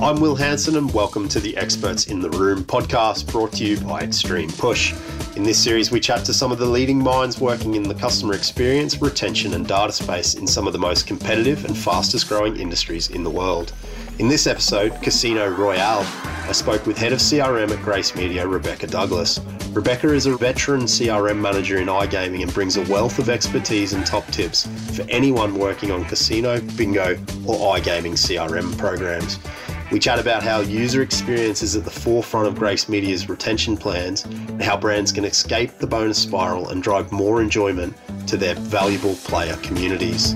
I'm Will Hanson, and welcome to the Experts in the Room podcast brought to you by Xtremepush. In this series, we chat to some of the leading minds working in the customer experience, retention, and data space in some of the most competitive and fastest growing industries in the world. In this episode, Casino Royale, I spoke with head of CRM at Grace Media, Rebekah Douglas. Rebekah is a veteran CRM manager in iGaming and brings a wealth of expertise and top tips for anyone working on casino, bingo, or iGaming CRM programs. We chat about how user experience is at the forefront of Grace Media's retention plans and how brands can escape the bonus spiral and drive more enjoyment to their valuable player communities.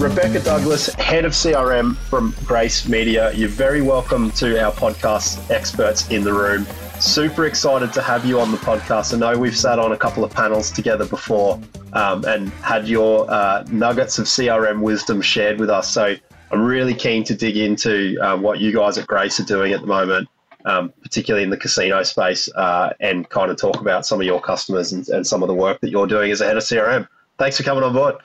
Rebekah Douglas, head of CRM from Grace Media. You're very welcome to our podcast, Experts in the Room. Super excited to have you on the podcast. I know we've sat on a couple of panels together before um, and had your uh, nuggets of CRM wisdom shared with us. So I'm really keen to dig into uh, what you guys at Grace are doing at the moment, um, particularly in the casino space, uh, and kind of talk about some of your customers and, and some of the work that you're doing as a head of CRM. Thanks for coming on board.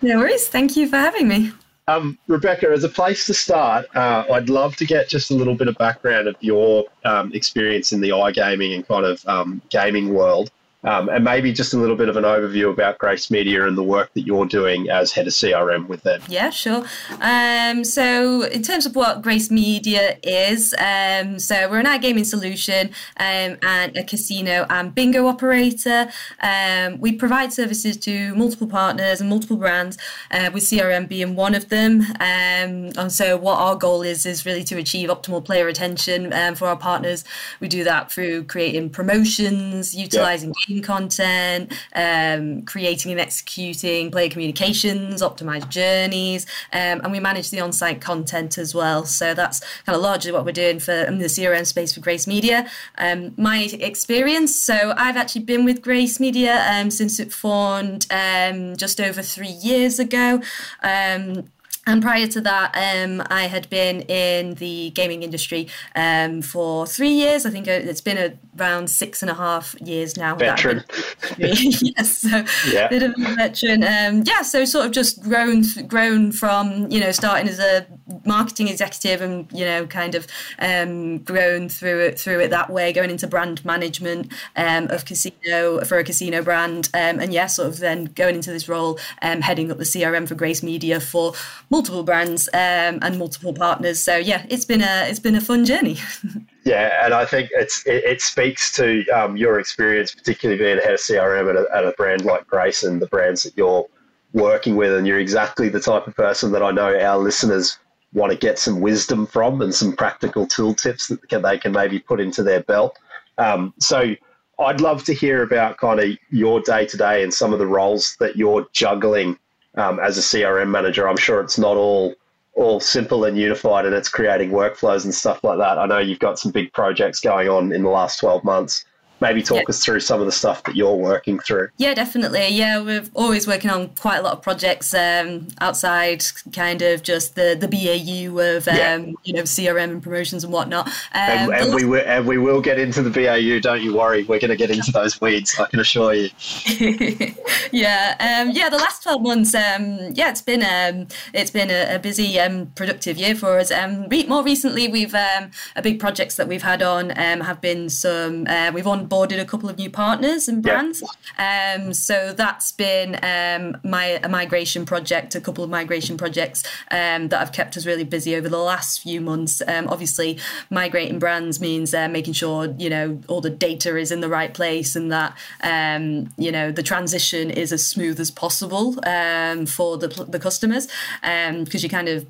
No worries. Thank you for having me. Um, Rebekah, as a place to start, uh, I'd love to get just a little bit of background of your um, experience in the iGaming and kind of um, gaming world. Um, and maybe just a little bit of an overview about Grace Media and the work that you're doing as head of CRM with them. Yeah, sure. Um, so, in terms of what Grace Media is, um, so we're an iGaming solution um, and a casino and bingo operator. Um, we provide services to multiple partners and multiple brands, uh, with CRM being one of them. Um, and so, what our goal is is really to achieve optimal player retention for our partners. We do that through creating promotions, utilizing yeah content, um, creating and executing player communications, optimized journeys, um, and we manage the on-site content as well. So that's kind of largely what we're doing for in the CRM space for Grace Media. Um, my experience, so I've actually been with Grace Media um, since it formed um, just over three years ago. Um, and prior to that, um, I had been in the gaming industry um, for three years. I think it's been around six and a half years now. Veteran. yes, so yeah. bit of a veteran. Um, yeah, so sort of just grown, grown from you know starting as a marketing executive and you know kind of um, grown through it through it that way, going into brand management um, of casino for a casino brand, um, and yeah, sort of then going into this role, heading up the CRM for Grace Media for multiple brands um, and multiple partners. So yeah, it's been a it's been a fun journey. yeah, and I think it's it, it speaks to um, your experience, particularly being head of CRM at a, at a brand like Grace and the brands that you're working with, and you're exactly the type of person that I know our listeners want to get some wisdom from and some practical tool tips that can, they can maybe put into their belt. Um, so I'd love to hear about kind of your day to day and some of the roles that you're juggling um, as a CRM manager. I'm sure it's not all all simple and unified, and it's creating workflows and stuff like that. I know you've got some big projects going on in the last 12 months maybe talk yeah. us through some of the stuff that you're working through. Yeah, definitely. Yeah, we're always working on quite a lot of projects um, outside kind of just the, the BAU of, um, yeah. you know, CRM and promotions and whatnot. Um, and, and we will, and we will get into the BAU, don't you worry. We're going to get into those weeds, I can assure you. yeah, um, yeah, the last 12 months, um, yeah, it's been um, it's been a, a busy, productive year for us. Um. more recently, we've, a big projects that we've had on have been some, uh, we've on onboarded a couple of new partners and brands. Yeah. Um, so that's been um, my a migration project, a couple of migration projects um, that have kept us really busy over the last few months. Um, obviously, migrating brands means uh, making sure you know all the data is in the right place and that um, you know the transition is as smooth as possible um, for the the customers because you kind of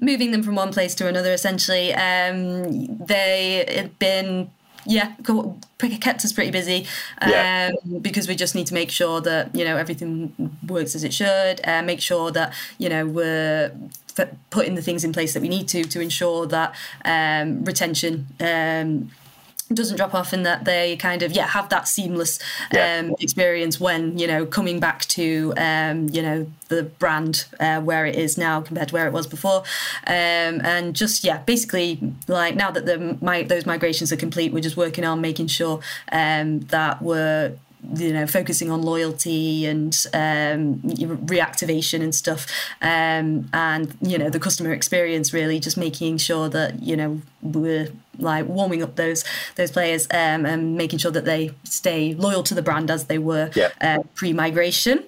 moving them from one place to another essentially um, they had been yeah, kept us pretty busy um, yeah. because we just need to make sure that you know everything works as it should. Uh, make sure that you know we're putting the things in place that we need to to ensure that um, retention. Um, doesn't drop off and that they kind of yeah have that seamless yeah. um, experience when you know coming back to um, you know the brand uh, where it is now compared to where it was before um, and just yeah basically like now that the my those migrations are complete we're just working on making sure um, that we're you know focusing on loyalty and um, reactivation and stuff, um, and you know the customer experience really just making sure that you know we're like warming up those those players um, and making sure that they stay loyal to the brand as they were yeah. uh, pre-migration.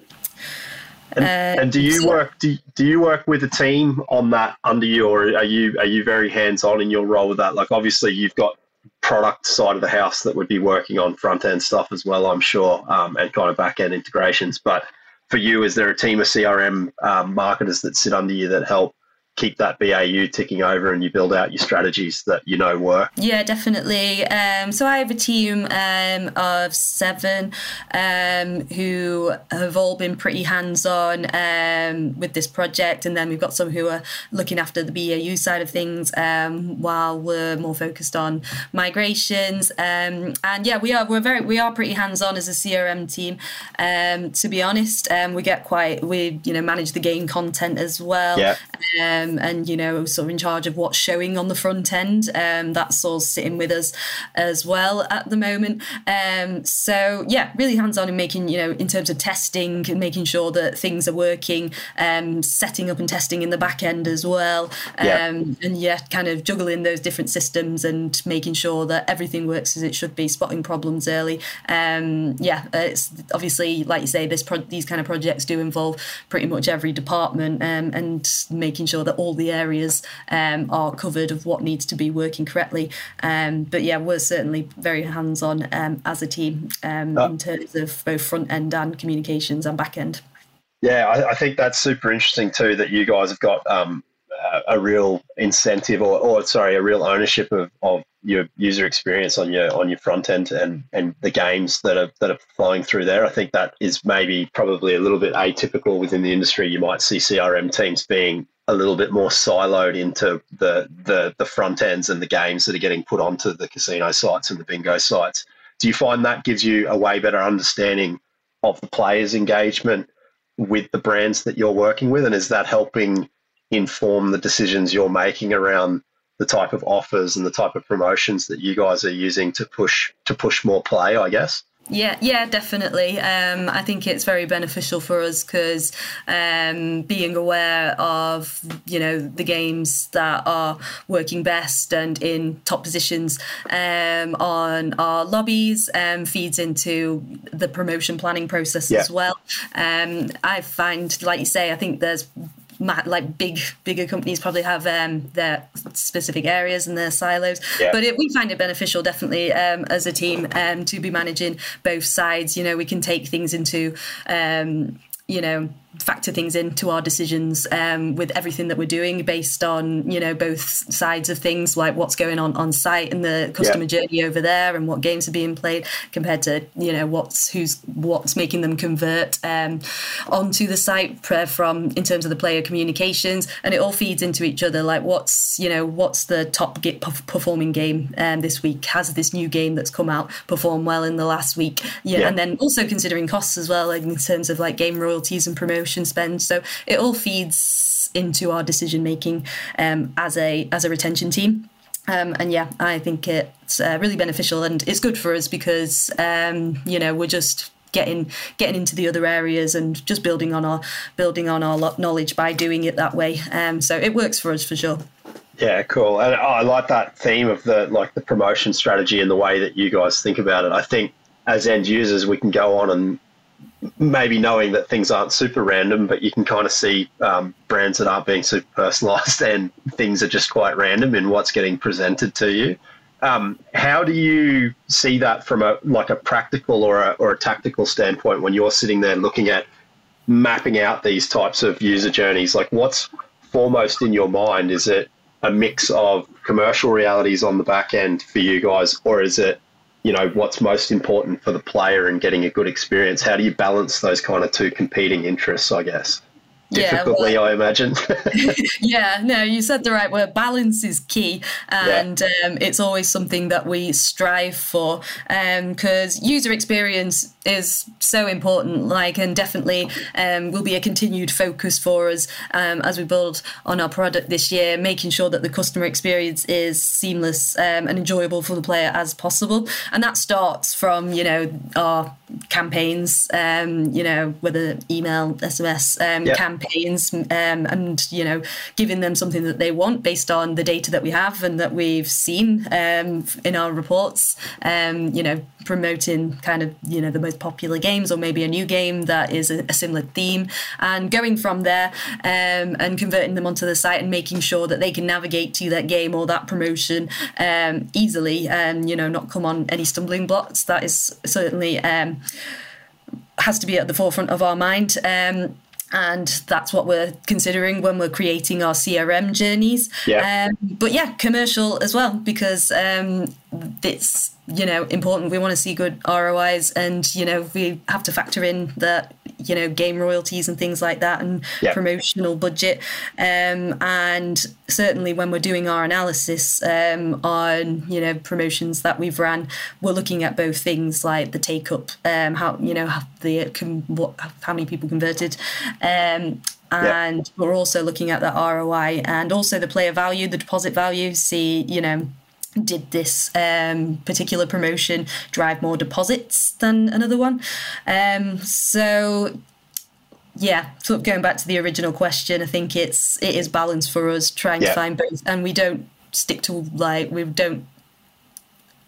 And, uh, and, do you so, work do, do you work with a team on that under you or are you are you very hands on in your role with that like obviously you've got product side of the house that would be working on front end stuff as well I'm sure um, and kind of back end integrations. But for you is there a team of CRM um, marketers that sit under you that help keep that BAU ticking over and you build out your strategies that you know work? Yeah, definitely. Um, so I have a team um, of seven um, who have all been pretty hands on um, with this project, and then we've got some who are looking after the BAU side of things um, while we're more focused on migrations. Um, and yeah, we are we're very we are pretty hands on as a CRM team. to be honest, we get quite we you know manage the game content as well. Yeah um, and you know sort of in charge of what's showing on the front end. Um, that's all sitting with us as well at the moment. Um, so yeah, really hands on in making you know in terms of testing and making sure that things are working, um, setting up and testing in the back end as well, yeah. Um, and yeah, kind of juggling those different systems and making sure that everything works as it should be, spotting problems early. Um, yeah, it's obviously like you say, this pro- these kind of projects do involve pretty much every department and making sure that all the areas um, are covered of what needs to be working correctly. Um, but yeah, we're certainly very hands on um, as a team um, uh, in terms of both front end and communications and back end. Yeah, I, I, think that's super interesting too that you guys have got um, a real incentive or, or sorry, a real ownership of, of your user experience on your on your front end and and the games that are that are flowing through there. I think that is maybe probably a little bit atypical within the industry. You might see CRM teams being a little bit more siloed into the, the the front ends and the games that are getting put onto the casino sites and the bingo sites. Do you find that gives you a way better understanding of the players' engagement with the brands that you're working with, and is that helping inform the decisions you're making around the type of offers and the type of promotions that you guys are using to push to push more play? I guess. Yeah, yeah, definitely. Um, I think it's very beneficial for us because um, being aware of you know the games that are working best and in top positions um, on our lobbies um, feeds into the promotion planning process yeah. as well. Um, I find, like you say, I think there's like big bigger companies probably have um, their specific areas and their silos yeah. but it, we find it beneficial definitely um, as a team um, to be managing both sides you know we can take things into um, you know factor things into our decisions um, with everything that we're doing based on you know both sides of things like what's going on on site and the customer yeah. journey over there and what games are being played compared to you know what's who's what's making them convert um, onto the site from in terms of the player communications and it all feeds into each other like what's you know what's the top performing game um, this week has this new game that's come out performed well in the last week yeah, yeah. and then also considering costs as well like in terms of like game royalties and promotion promotion spend. So it all feeds into our decision making um, as a as a retention team. Um, and yeah, I think it's uh, really beneficial and it's good for us because um, you know we're just getting getting into the other areas and just building on our building on our knowledge by doing it that way. Um, so it works for us for sure. Yeah, cool. And oh, I like that theme of the like the promotion strategy and the way that you guys think about it. I think as end users, we can go on and maybe knowing that things aren't super random, but you can kind of see um, brands that aren't being super personalized and things are just quite random in what's getting presented to you. Um, how do you see that from a like a practical or a, or a tactical standpoint when you're sitting there looking at mapping out these types of user journeys? Like, what's foremost in your mind? Is it a mix of commercial realities on the back end for you guys, or is it you know what's most important for the player and getting a good experience how do you balance those kind of two competing interests i guess difficultly, yeah, well, I imagine. yeah, no, you said the right word. Balance is key, and yeah. um, it's always something that we strive for because um, user experience is so important. Like, and definitely um, will be a continued focus for us um, as we build on our product this year, making sure that the customer experience is seamless um, and enjoyable for the player as possible. And that starts from you know our campaigns, um, you know whether email, SMS yep. campaigns campaigns um, and you know giving them something that they want based on the data that we have and that we've seen um, in our reports um, you know promoting kind of you know the most popular games or maybe a new game that is a, a similar theme and going from there um, and converting them onto the site and making sure that they can navigate to that game or that promotion um, easily and you know not come on any stumbling blocks that is certainly um, has to be at the forefront of our mind. Um, and that's what we're considering when we're creating our CRM journeys. Yeah. Um, but yeah, commercial as well because um, it's you know important. We want to see good ROIs, and you know we have to factor in that you know game royalties and things like that, and yeah. promotional budget. Um, and certainly when we're doing our analysis um, on you know promotions that we've ran, we're looking at both things like the take up, um, how you know how the what, how many people converted. Um, and yep. we're also looking at the ROI and also the player value, the deposit value. See, you know, did this um, particular promotion drive more deposits than another one? Um, so yeah, sort of going back to the original question, I think it's it is balance for us trying yeah. to find both, and we don't stick to like we don't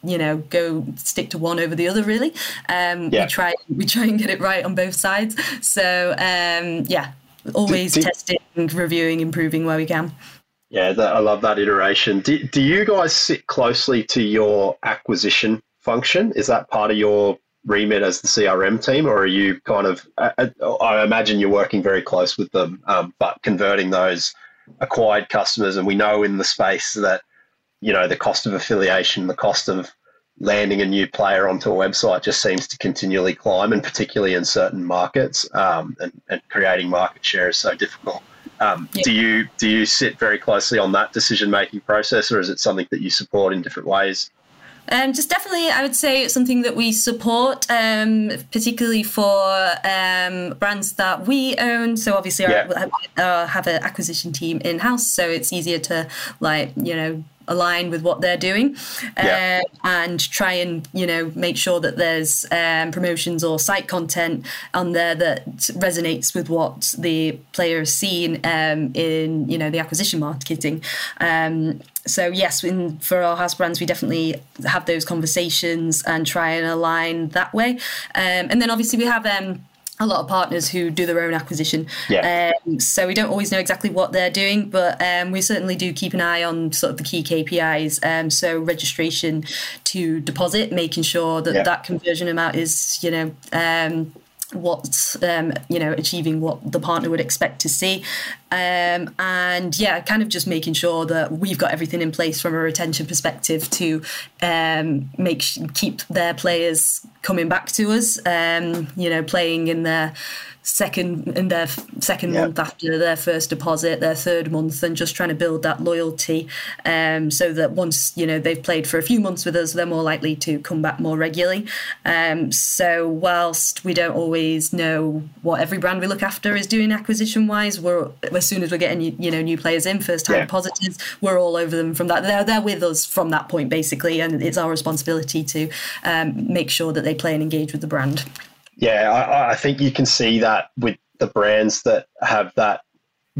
you know go stick to one over the other really um yeah. we try we try and get it right on both sides so um yeah always do, do, testing reviewing improving where we can yeah, that, I love that iteration. Do, do you guys sit closely to your acquisition function? Is that part of your remit as the CRM team, or are you kind of? I, I imagine you're working very close with them, um, but converting those acquired customers, and we know in the space that you know the cost of affiliation, the cost of landing a new player onto a website just seems to continually climb, and particularly in certain markets, um, and, and creating market share is so difficult. Um, yeah. Do you do you sit very closely on that decision making process, or is it something that you support in different ways? Um, just definitely, I would say it's something that we support, um, particularly for um, brands that we own. So obviously, yeah. I, I have an acquisition team in house, so it's easier to like you know align with what they're doing yeah. uh, and try and you know make sure that there's um, promotions or site content on there that resonates with what the player has seen um, in you know the acquisition marketing um, so yes in, for our house brands we definitely have those conversations and try and align that way um, and then obviously we have um, a lot of partners who do their own acquisition. Yeah. Um, so we don't always know exactly what they're doing, but um, we certainly do keep an eye on sort of the key KPIs. Um, so registration to deposit, making sure that yeah. that conversion amount is, you know, um, what um, you know achieving what the partner would expect to see. Um, and yeah kind of just making sure that we've got everything in place from a retention perspective to um, make keep their players coming back to us um, you know playing in their second in their second yep. month after their first deposit, their third month, and just trying to build that loyalty, um, so that once you know they've played for a few months with us, they're more likely to come back more regularly. Um, so whilst we don't always know what every brand we look after is doing acquisition wise, we're as soon as we're getting you know new players in, first time yeah. depositors, we're all over them from that. They're they're with us from that point basically, and it's our responsibility to um, make sure that they play and engage with the brand. Yeah, I, I think you can see that with the brands that have that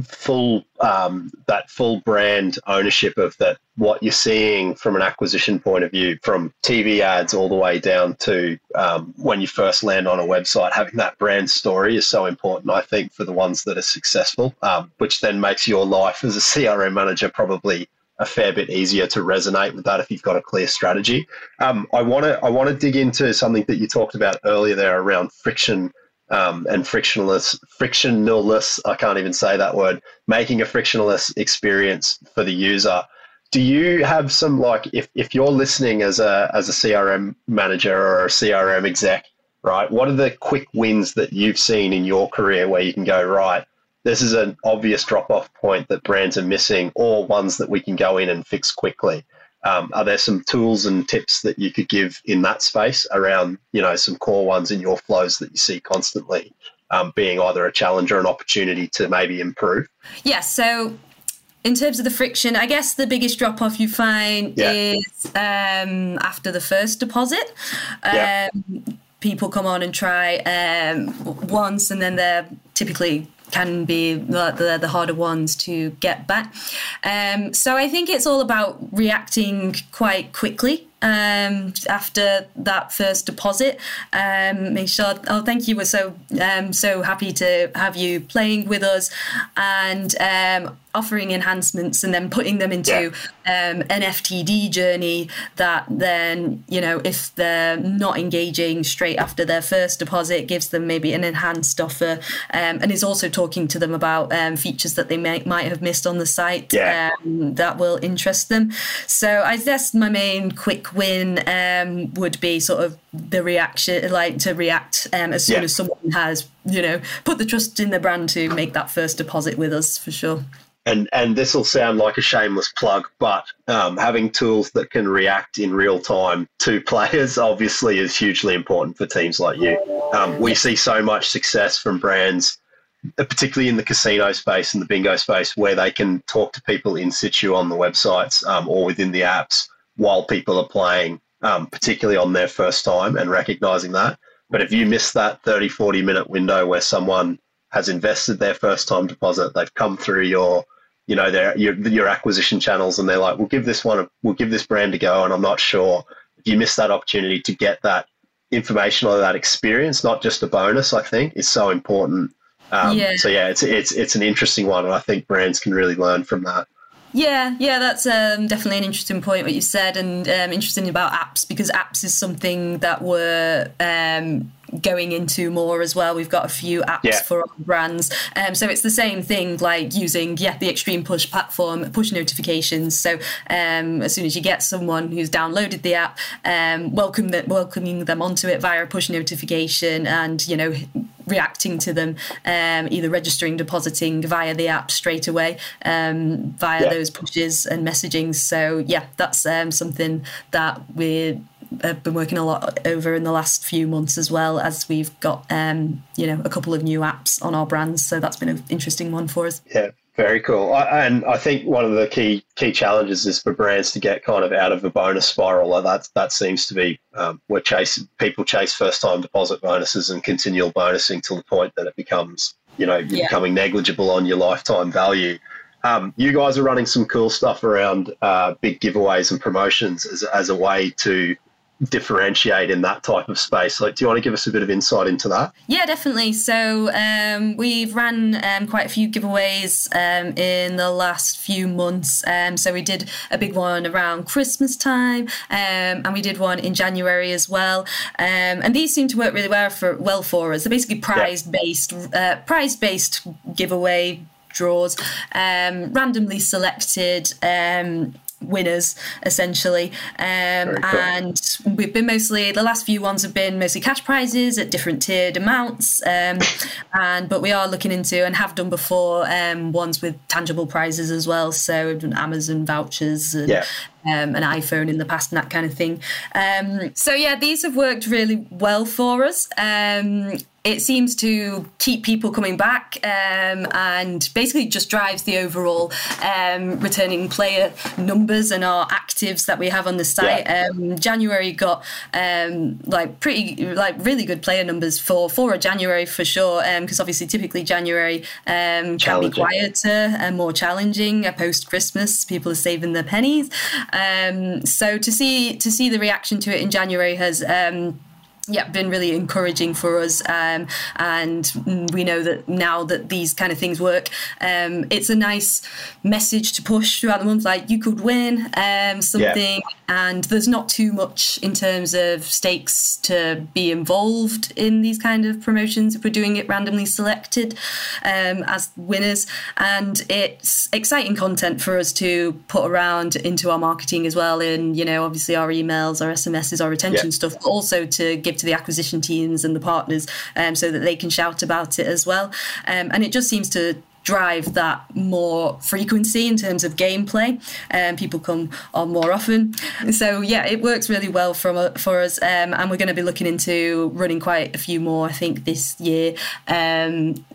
full um, that full brand ownership of that what you're seeing from an acquisition point of view from tv ads all the way down to um, when you first land on a website having that brand story is so important i think for the ones that are successful um, which then makes your life as a crm manager probably a fair bit easier to resonate with that if you've got a clear strategy. Um, I want to I want to dig into something that you talked about earlier there around friction um, and frictionless frictionless. I can't even say that word. Making a frictionless experience for the user. Do you have some like if, if you're listening as a as a CRM manager or a CRM exec, right? What are the quick wins that you've seen in your career where you can go right? This is an obvious drop off point that brands are missing or ones that we can go in and fix quickly. Um, are there some tools and tips that you could give in that space around, you know, some core ones in your flows that you see constantly um, being either a challenge or an opportunity to maybe improve? Yes. Yeah, so in terms of the friction, I guess the biggest drop off you find yeah. is um, after the first deposit. Yeah. Um, people come on and try um, once, and then they're typically can be the, the, harder ones to get back. Um, so I think it's all about reacting quite quickly um, after that first deposit. Um, sure. Oh, thank you. We're so um, so happy to have you playing with us, and um, offering enhancements and then putting them into yeah. um, an FTD journey that then, you know, if they're not engaging straight after their first deposit, gives them maybe an enhanced offer um, and is also talking to them about um, features that they may, might have missed on the site yeah. Um, that will interest them. So I guess my main quick win um, would be sort of the reaction, like to react um, as soon yeah. as someone has, you know, put the trust in the brand to make that first deposit with us for sure and and this will sound like a shameless plug, but um, having tools that can react in real time to players obviously is hugely important for teams like you. Um, we see so much success from brands, uh, particularly in the casino space and the bingo space, where they can talk to people in situ on the websites um, or within the apps while people are playing, um, particularly on their first time, and recognizing that. But if you miss that 30, 40 minute window where someone has invested their first time deposit, they've come through your you know their your, your acquisition channels and they're like we'll give this one a, we'll give this brand a go and i'm not sure if you miss that opportunity to get that information or that experience not just a bonus i think is so important um, yeah. so yeah it's it's it's an interesting one and i think brands can really learn from that yeah, yeah, that's um, definitely an interesting point what you said, and um, interesting about apps because apps is something that we're um, going into more as well. We've got a few apps yeah. for our brands, um, so it's the same thing like using yeah the Xtremepush platform, push notifications. So um, as soon as you get someone who's downloaded the app, um, welcome the, welcoming them onto it via a push notification, and you know reacting to them, um, either registering, depositing via the app straight away, um, via yeah. those pushes and messaging. So yeah, that's um, something that we have been working a lot over in the last few months as well as we've got um, you know a couple of new apps on our brands. So that's been an interesting one for us. Yeah, very cool. I, and I think one of the key key challenges is for brands to get kind of out of a bonus spiral. That that seems to be um, where chase people chase first time deposit bonuses and continual bonusing to the point that it becomes you know yeah. becoming negligible on your lifetime value. Um, you guys are running some cool stuff around uh, big giveaways and promotions as, as a way to differentiate in that type of space. Like, do you want to give us a bit of insight into that? Yeah, definitely. So um, we've ran um, quite a few giveaways um, in the last few months. Um, so we did a big one around Christmas time, um, and we did one in January as well. Um, and these seem to work really well for well for us. They're basically prize based, uh, prize based giveaway draws, um, randomly selected um, winners essentially um, cool. and we've been mostly the last few ones have been mostly cash prizes at different tiered amounts um, and but we are looking into and have done before um, ones with tangible prizes as well so amazon vouchers and yeah. Um, an iPhone in the past and that kind of thing. Um, so yeah, these have worked really well for us. Um, it seems to keep people coming back um, and basically just drives the overall um, returning player numbers and our actives that we have on the site. Yeah. Um, January got um, like pretty like really good player numbers for for a January for sure because um, obviously typically January um, can be quieter and more challenging. Post Christmas, people are saving their pennies. So to see to see the reaction to it in January has yeah, been really encouraging for us. Um, and we know that now that these kind of things work, um, it's a nice message to push throughout the month. Like you could win um, something, yeah. And there's not too much in terms of stakes to be involved in these kind of promotions if we're doing it randomly selected um, as winners. And it's exciting content for us to put around into our marketing as well. In you know, obviously our emails, our SMSs, our retention yeah. stuff, but also to give to the acquisition teams and the partners um, so that they can shout about it as well. Um, and it just seems to drive that more frequency in terms of gameplay. Um, people come on more often. So yeah, it works really well for, for us. Um, and we're going to be looking into running quite a few more, I think, this year. Um,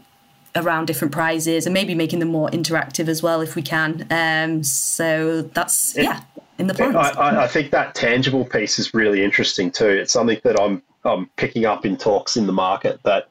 around different prizes and maybe making them more interactive as well if we can. Um, so that's yeah, in the plans. I, I, think that tangible piece is really interesting too. It's something that I'm I'm picking up in talks in the market that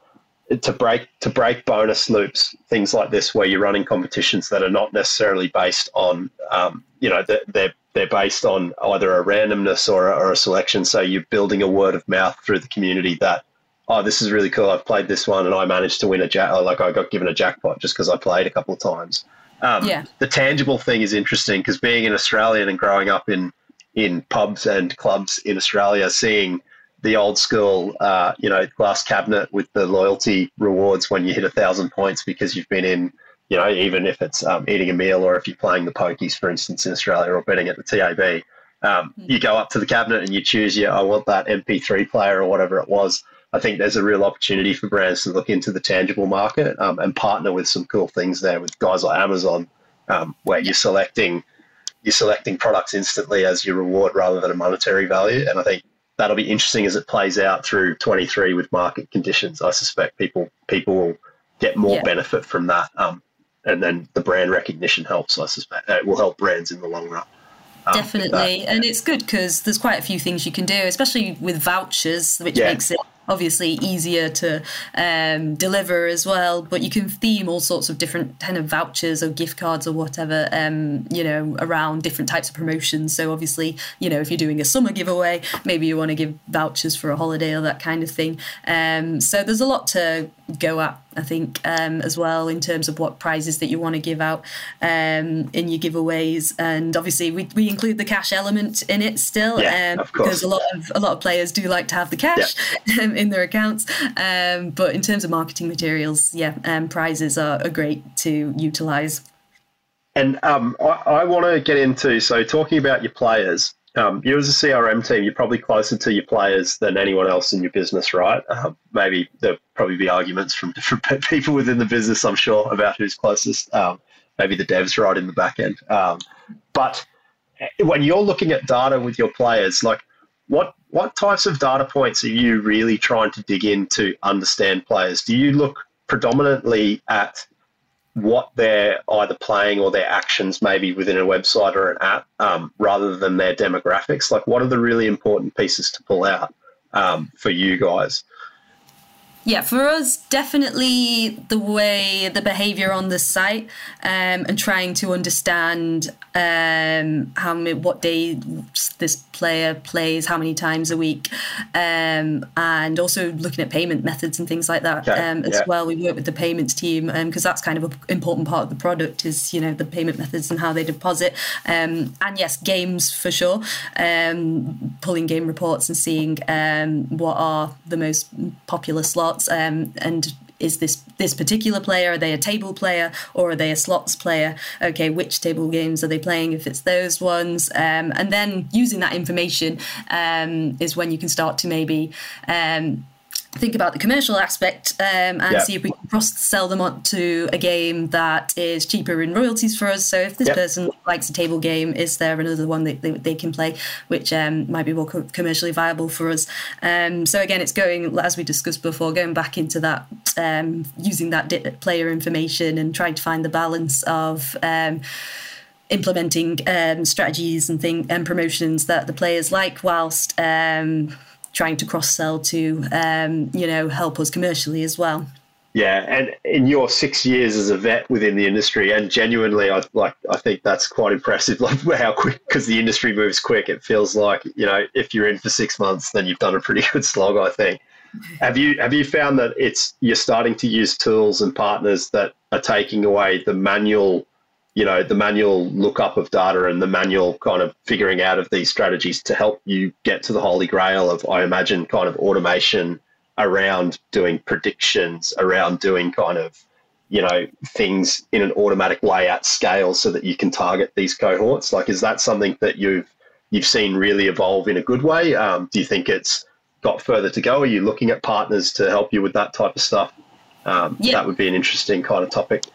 to break to break bonus loops, things like this, where you're running competitions that are not necessarily based on, um, you know, they're they're based on either a randomness or a, or a selection. So you're building a word of mouth through the community that, oh, this is really cool. I've played this one and I managed to win a jack. Like I got given a jackpot just because I played a couple of times. Um, yeah. The tangible thing is interesting because being an Australian and growing up in in pubs and clubs in Australia, seeing the old school, uh, you know, glass cabinet with the loyalty rewards when you hit a thousand points because you've been in, you know, even if it's um, eating a meal or if you're playing the pokies, for instance, in Australia or betting at the TAB, um, hmm. you go up to the cabinet and you choose, yeah, I want that MP3 player or whatever it was. I think there's a real opportunity for brands to look into the tangible market um, and partner with some cool things there with guys like Amazon, um, where you're selecting you're selecting products instantly as your reward rather than a monetary value. And I think that'll be interesting as it plays out through 23 with market conditions. I suspect people people will get more yeah. benefit from that, um, and then the brand recognition helps. I suspect it will help brands in the long run. Um, Definitely, and it's good because there's quite a few things you can do, especially with vouchers, which yeah. makes it obviously easier to um, deliver as well. But you can theme all sorts of different kind of vouchers or gift cards or whatever, um, you know, around different types of promotions. So obviously, you know, if you're doing a summer giveaway, maybe you want to give vouchers for a holiday or that kind of thing. Um, so there's a lot to go at I think, um, as well in terms of what prizes that you want to give out um, in your giveaways. And obviously, we, we include the cash element in it still, yeah, um, because a lot of a lot of players do like to have the cash yeah. in their accounts. Um, but in terms of marketing materials, yeah, um, prizes are, are great to utilize. And um, I, I want to get into so talking about your players um, you as a CRM team, you're probably closer to your players than anyone else in your business, right? Uh, maybe there'll probably be arguments from different people within the business, I'm sure, about who's closest. Um, maybe the devs right in the back end. Um, but eh, when you're looking at data with your players, like what what types of data points are you really trying to dig in to understand players? Do you look predominantly at what they're either playing or their actions maybe within a website or an app um, rather than their demographics. Like what are the really important pieces to pull out um, for you guys yeah, for us, definitely the way the behavior on the site um, and trying to understand um, how many, what day this player plays, how many times a week, um, and also looking at payment methods and things like that. Um, as yeah. well. We work with the payments team because um, that's kind of an important part of the product is you know the payment methods and how they deposit. Um, and yes, games for sure. pulling game reports and seeing what are the most popular slots slots um, and is this this particular player are they a table player or are they a slots player? Okay which table games are they playing if it's those ones? Um, and then using that information um, is when you can start to maybe um, think about the commercial aspect um, and see if we can cross sell them on to a game that is cheaper in royalties for us. So if this person likes a table game, is there another one that they, they can play, which um, might be more co- commercially viable for us? Um, so again, it's going as we discussed before, going back into that, um, using that player information and trying to find the balance of um, implementing um, strategies and thing and promotions that the players like whilst um, trying to cross sell to, um, you know, help us commercially as well. Yeah, and in your six years as a vet within the industry, and genuinely, I like I think that's quite impressive. Like how quick, because the industry moves quick. It feels like you know, if you're in for six months, then you've done a pretty good slog. I think. Have you have you found that it's you're starting to use tools and partners that are taking away the manual you know the manual lookup of data and the manual kind of figuring out of these strategies to help you get to the holy grail of i imagine kind of automation around doing predictions around doing kind of you know things in an automatic way at scale so that you can target these cohorts. Like is that something that you've you've seen really evolve in a good way? Um, do you think it's got further to go? Are you looking at partners to help you with that type of stuff? Um, yeah. that would be an interesting kind of topic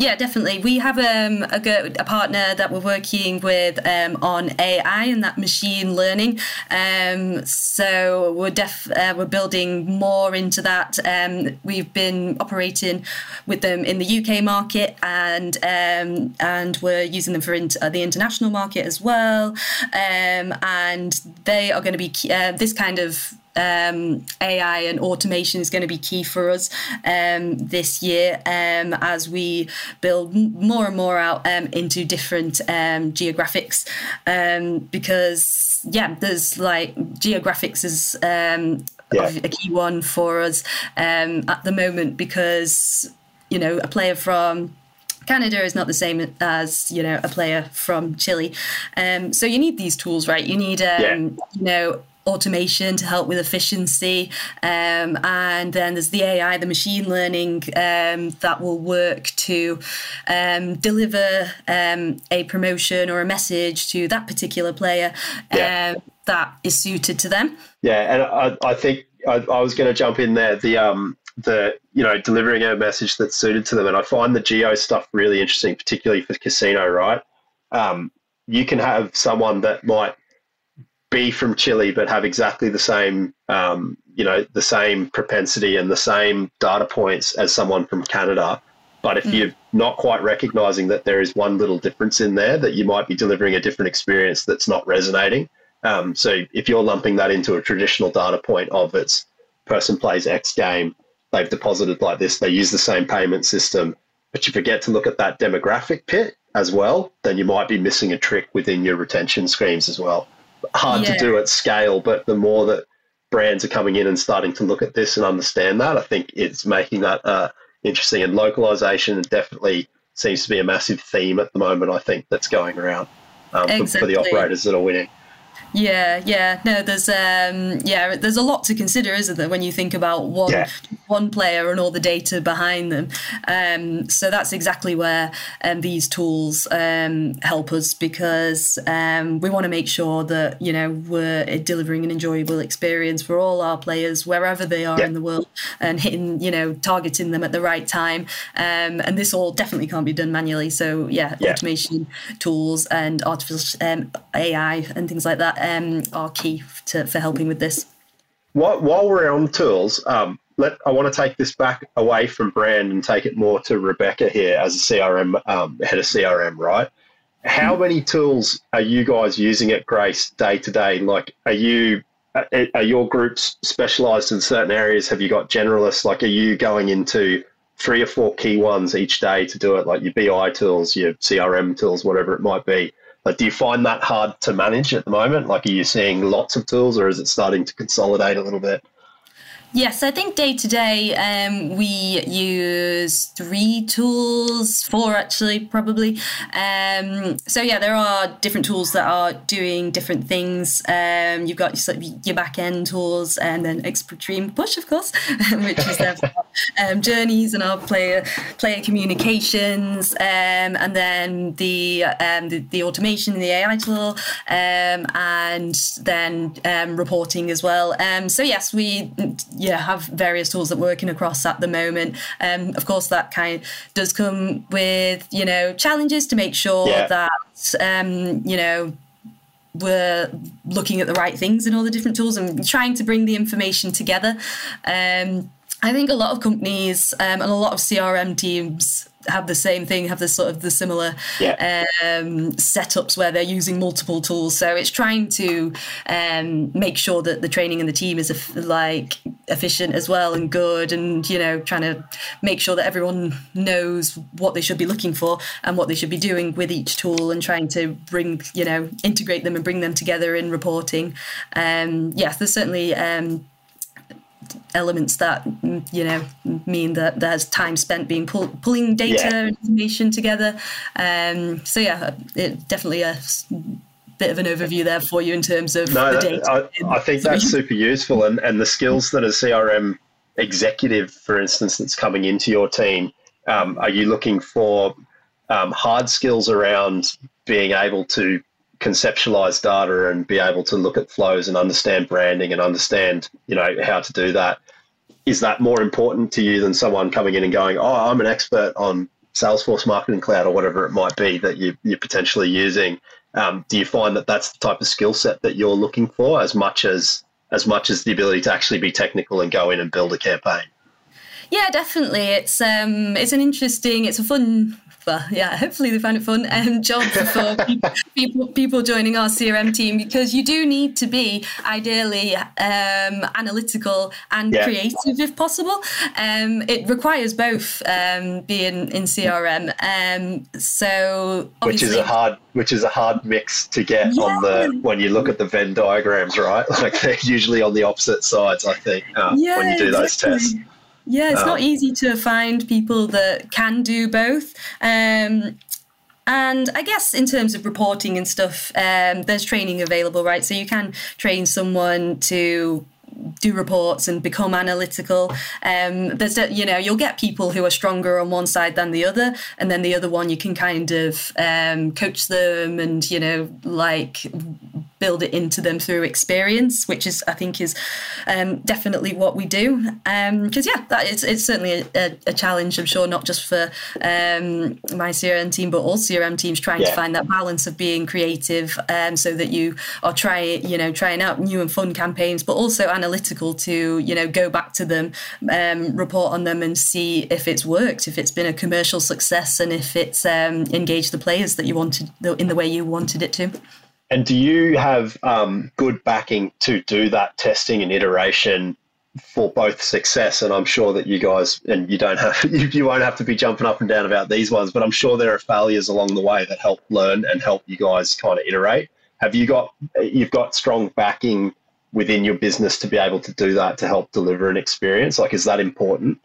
Yeah, definitely. We have um, a, a partner that we're working with um, on AI and that machine learning. Um, so we're def- uh, we're building more into that. Um, we've been operating with them in the UK market and um, and we're using them for uh, the international market as well. Um, and they are going to be uh, this kind of um, AI and automation is going to be key for us um, this year um, as we build more and more out um, into different um, geographics um, because yeah there's like geographics is yeah. a key one for us at the moment because you know a player from Canada is not the same as you know a player from Chile, um, so you need these tools, right? You need um, yeah. you know automation to help with efficiency. Um, and then there's the AI, the machine learning um, that will work to um, deliver um, a promotion or a message to that particular player yeah. Um, that is suited to them. Yeah, and I, I think I, I was going to jump in there. The um, the you know delivering a message that's suited to them, and I find the geo stuff really interesting, particularly for casino. Right, um, you can have someone that might be from Chile but have exactly the same, um, you know, the same propensity and the same data points as someone from Canada. But if mm. you're not quite recognizing that there is one little difference in there, that you might be delivering a different experience that's not resonating. Um, so if you're lumping that into a traditional data point of its person plays X game, they've deposited like this, they use the same payment system, but you forget to look at that demographic pit as well, then you might be missing a trick within your retention schemes as well hard yeah. to do at scale, but the more that brands are coming in and starting to look at this and understand that, I think it's making that uh, interesting. And localization definitely seems to be a massive theme at the moment. I think that's going around um, exactly. for, for the operators that are winning. Yeah, yeah, no, there's um, yeah, there's a lot to consider, isn't there, when you think about one yeah. one player and all the data behind them. Um, so that's exactly where um, these tools um, help us because um, we want to make sure that you know we're delivering an enjoyable experience for all our players wherever they are yeah. in the world and hitting you know targeting them at the right time. Um, and this all definitely can't be done manually. So yeah, yeah. automation tools and artificial AI and things like that um, are key to, for helping with this. While, while we're on tools, um, let, I want to take this back away from brand and take it more to Rebekah here as a CRM um, head of CRM, right? How many tools are you guys using at Grace day to day? Like, are you are your groups specialized in certain areas? Have you got generalists? Like, are you going into three or four key ones each day to do it, like your BI tools, your CRM tools, whatever it might be? Like, do you find that hard to manage at the moment? Like, are you seeing lots of tools, or is it starting to consolidate a little bit? Yes, I think day to day um, we use three tools, four actually, probably. Um, so, yeah, there are different tools that are doing different things. Um, you've got your, back end tools and then Xtremepush, of course, which is their um, journeys and our player player communications, um, and then the, um, the, the automation, the AI tool, and then reporting as well. so, yes, we yeah have various tools that we're working across at the moment. Um, of course, that kind of does come with you know challenges to make sure yeah. that um, you know we're looking at the right things in all the different tools and trying to bring the information together. Um, I think a lot of companies um, and a lot of CRM teams have the same thing, have the sort of the similar yeah. um, setups where they're using multiple tools. So it's trying to um, make sure that the training and the team is like efficient as well and good, and you know trying to make sure that everyone knows what they should be looking for and what they should be doing with each tool, and trying to bring you know integrate them and bring them together in reporting. Um, yes, there's certainly um, elements that you know mean that there's time spent being pull, pulling data yeah. information together. Um, so yeah, it definitely a bit of an overview there for you in terms of no, the data. I, I think that's super useful, and and the skills that a CRM executive, for instance, that's coming into your team, um, are you looking for um, hard skills around being able to conceptualize data and be able to look at flows and understand branding and understand you know how to do that is that more important to you than someone coming in and going oh i'm an expert on Salesforce Marketing Cloud or whatever it might be that you, you're potentially using. Um, do you find that that's the type of skill set that you're looking for as much as as much as the ability to actually be technical and go in and build a campaign? Yeah, definitely. It's um, it's an interesting, it's a fun well, yeah, hopefully they find it fun um, job for people, people joining our CRM team because you do need to be ideally um, analytical and yeah. creative if possible. Um, it requires both um, being in CRM. Um, so which is a hard which is a hard mix to get yeah. on the when you look at the Venn diagrams, right? Like they're usually on the opposite sides. I think uh, yeah, when you do those tests. Yeah, it's um, not easy to find people that can do both. Um, and I guess in terms of reporting and stuff, um, there's training available, right? So you can train someone to do reports and become analytical. Um, there's, you know, you'll get people who are stronger on one side than the other, and then the other one you can kind of um, coach them and you know, like build it into them through experience, which is I think is um, definitely what we do. Because um, yeah, that is it's certainly a, a, challenge. I'm sure not just for um, my CRM team, but all CRM teams trying yeah. to find that balance of being creative, um, so that you are trying you know trying out new and fun campaigns, but also analytical to you know go back to them, um, report on them, and see if it's worked, if it's been a commercial success, and if it's um, engaged the players that you wanted in the way you wanted it to. And do you have um, good backing to do that testing and iteration for both success? And I'm sure that you guys, and you don't have, you, you won't have to be jumping up and down about these ones, but I'm sure there are failures along the way that help learn and help you guys kind of iterate. Have you got, you've got strong backing within your business to be able to do that to help deliver an experience? Like, is that important?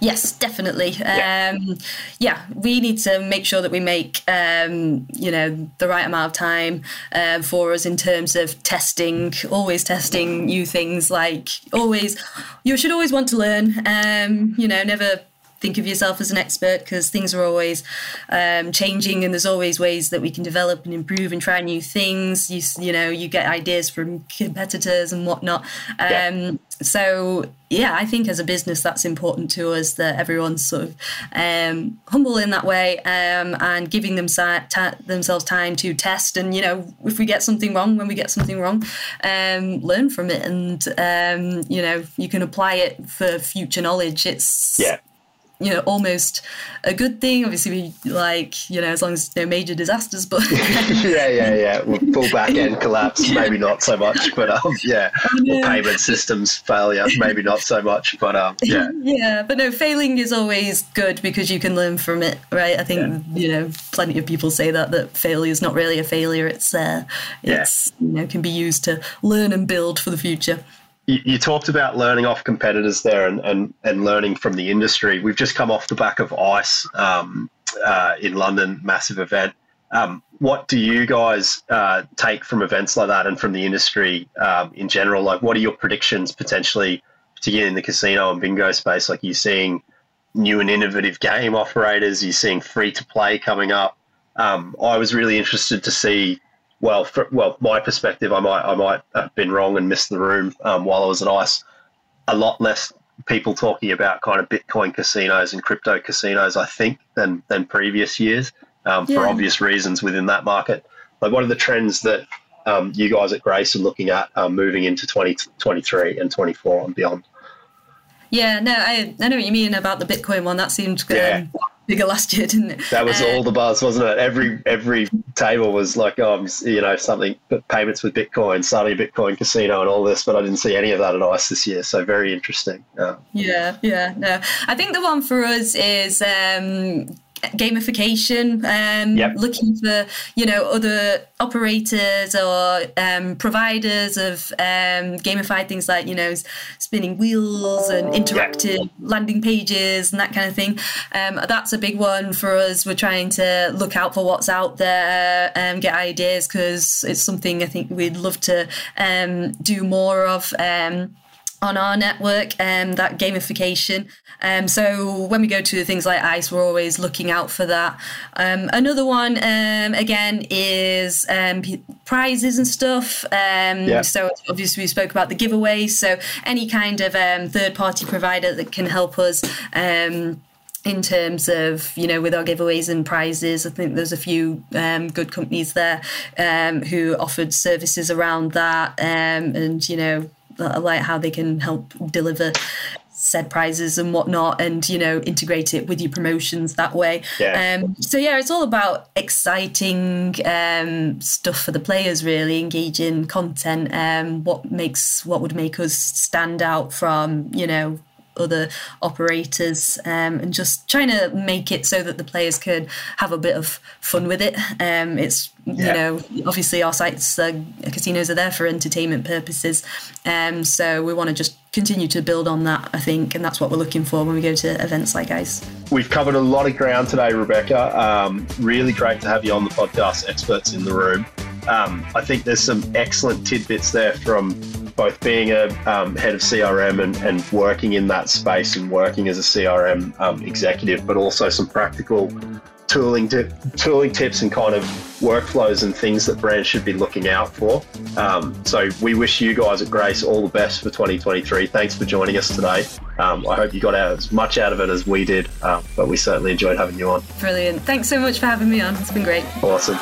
Yes, definitely. Yeah. Um, yeah, we need to make sure that we make um, you know the right amount of time uh, for us in terms of testing. Always testing new things. Like always, you should always want to learn. Um, you know, never think of yourself as an expert because things are always um, changing and there's always ways that we can develop and improve and try new things. You, you know, you get ideas from competitors and whatnot. Um, yeah. So, yeah, I think as a business, that's important to us that everyone's sort of um, humble in that way um, and giving them ta- themselves time to test. And, you know, if we get something wrong, when we get something wrong, um, learn from it. And, um, you know, you can apply it for future knowledge. It's, yeah you know almost a good thing. Obviously we like you know as long as no major disasters but yeah yeah yeah. Well, full back end collapse. Maybe not so much but um yeah. Or payment systems failure. Maybe not so much but um yeah. Yeah but no failing is always good because you can learn from it right? I think yeah. you know plenty of people say that that failure is not really a failure. It's uh it's yeah. you know can be used to learn and build for the future you, you, talked about learning off competitors there and, and, and learning from the industry. We've just come off the back of ICE um, uh, in London, massive event. Um, what do you guys uh, take from events like that and from the industry um, in general? Like, what are your predictions potentially, particularly in the casino and bingo space? Like, you're seeing new and innovative game operators? You're seeing free to play coming up. Um, I was really interested to see well, for, well, my perspective, I might I might have been wrong and missed the room um, while I was at ICE. A lot less people talking about kind of Bitcoin casinos and crypto casinos, I think, than than previous years um, yeah. for obvious reasons within that market. Like, what are the trends that um, you guys at Grace are looking at um, moving into 2023 and 24 and beyond? Yeah, no, I, I know what you mean about the Bitcoin one. That seemed good. yeah. Bigger last year, didn't it? That was uh, all the buzz, wasn't it? Every every table was like, oh, you know, something payments with Bitcoin, starting a Bitcoin casino, and all this. But I didn't see any of that at ICE this year. So very interesting. Uh, yeah, yeah, no. I think the one for us is um, gamification um, yep. looking for you know other operators or um, providers of um, gamified things like you know spinning wheels and interactive yep. landing pages and that kind of thing um, that's a big one for us we're trying to look out for what's out there and um, get ideas because it's something i think we'd love to um, do more of on our network, um, that gamification. Um, so when we go to things like ICE, we're always looking out for that. Um, another one, um, again, is um, prizes and stuff. Um, yeah. So obviously we spoke about the giveaways. So any kind of um, third party provider that can help us in terms of you know with our giveaways and prizes i think there's a few um, good companies there um, who offered services around that um, and you know like how they can help deliver said prizes and whatnot and you know integrate it with your promotions that way yeah. Um, so yeah it's all about exciting um, stuff for the players really engaging content um, what makes what would make us stand out from you know other operators um, and just trying to make it so that the players can have a bit of fun with it. Um, it's yeah. you know obviously our sites uh, casinos are there for entertainment purposes, um, so we want to just continue to build on that. I think, and that's what we're looking for when we go to events like ICE. We've covered a lot of ground today, Rebekah. Um, really great to have you on the podcast, experts in the room. Um, I think there's some excellent tidbits there from both being a um, head of CRM and, and, working in that space and working as a CRM um, executive, but also some practical tooling to, tooling tips and kind of workflows and things that brands should be looking out for. Um, so we wish you guys at Grace all the best for 2023. Thanks for joining us today. Um, I hope you got out as much out of it as we did, um, but we certainly enjoyed having you on. Brilliant. Thanks so much for having me on. It's been great. Awesome.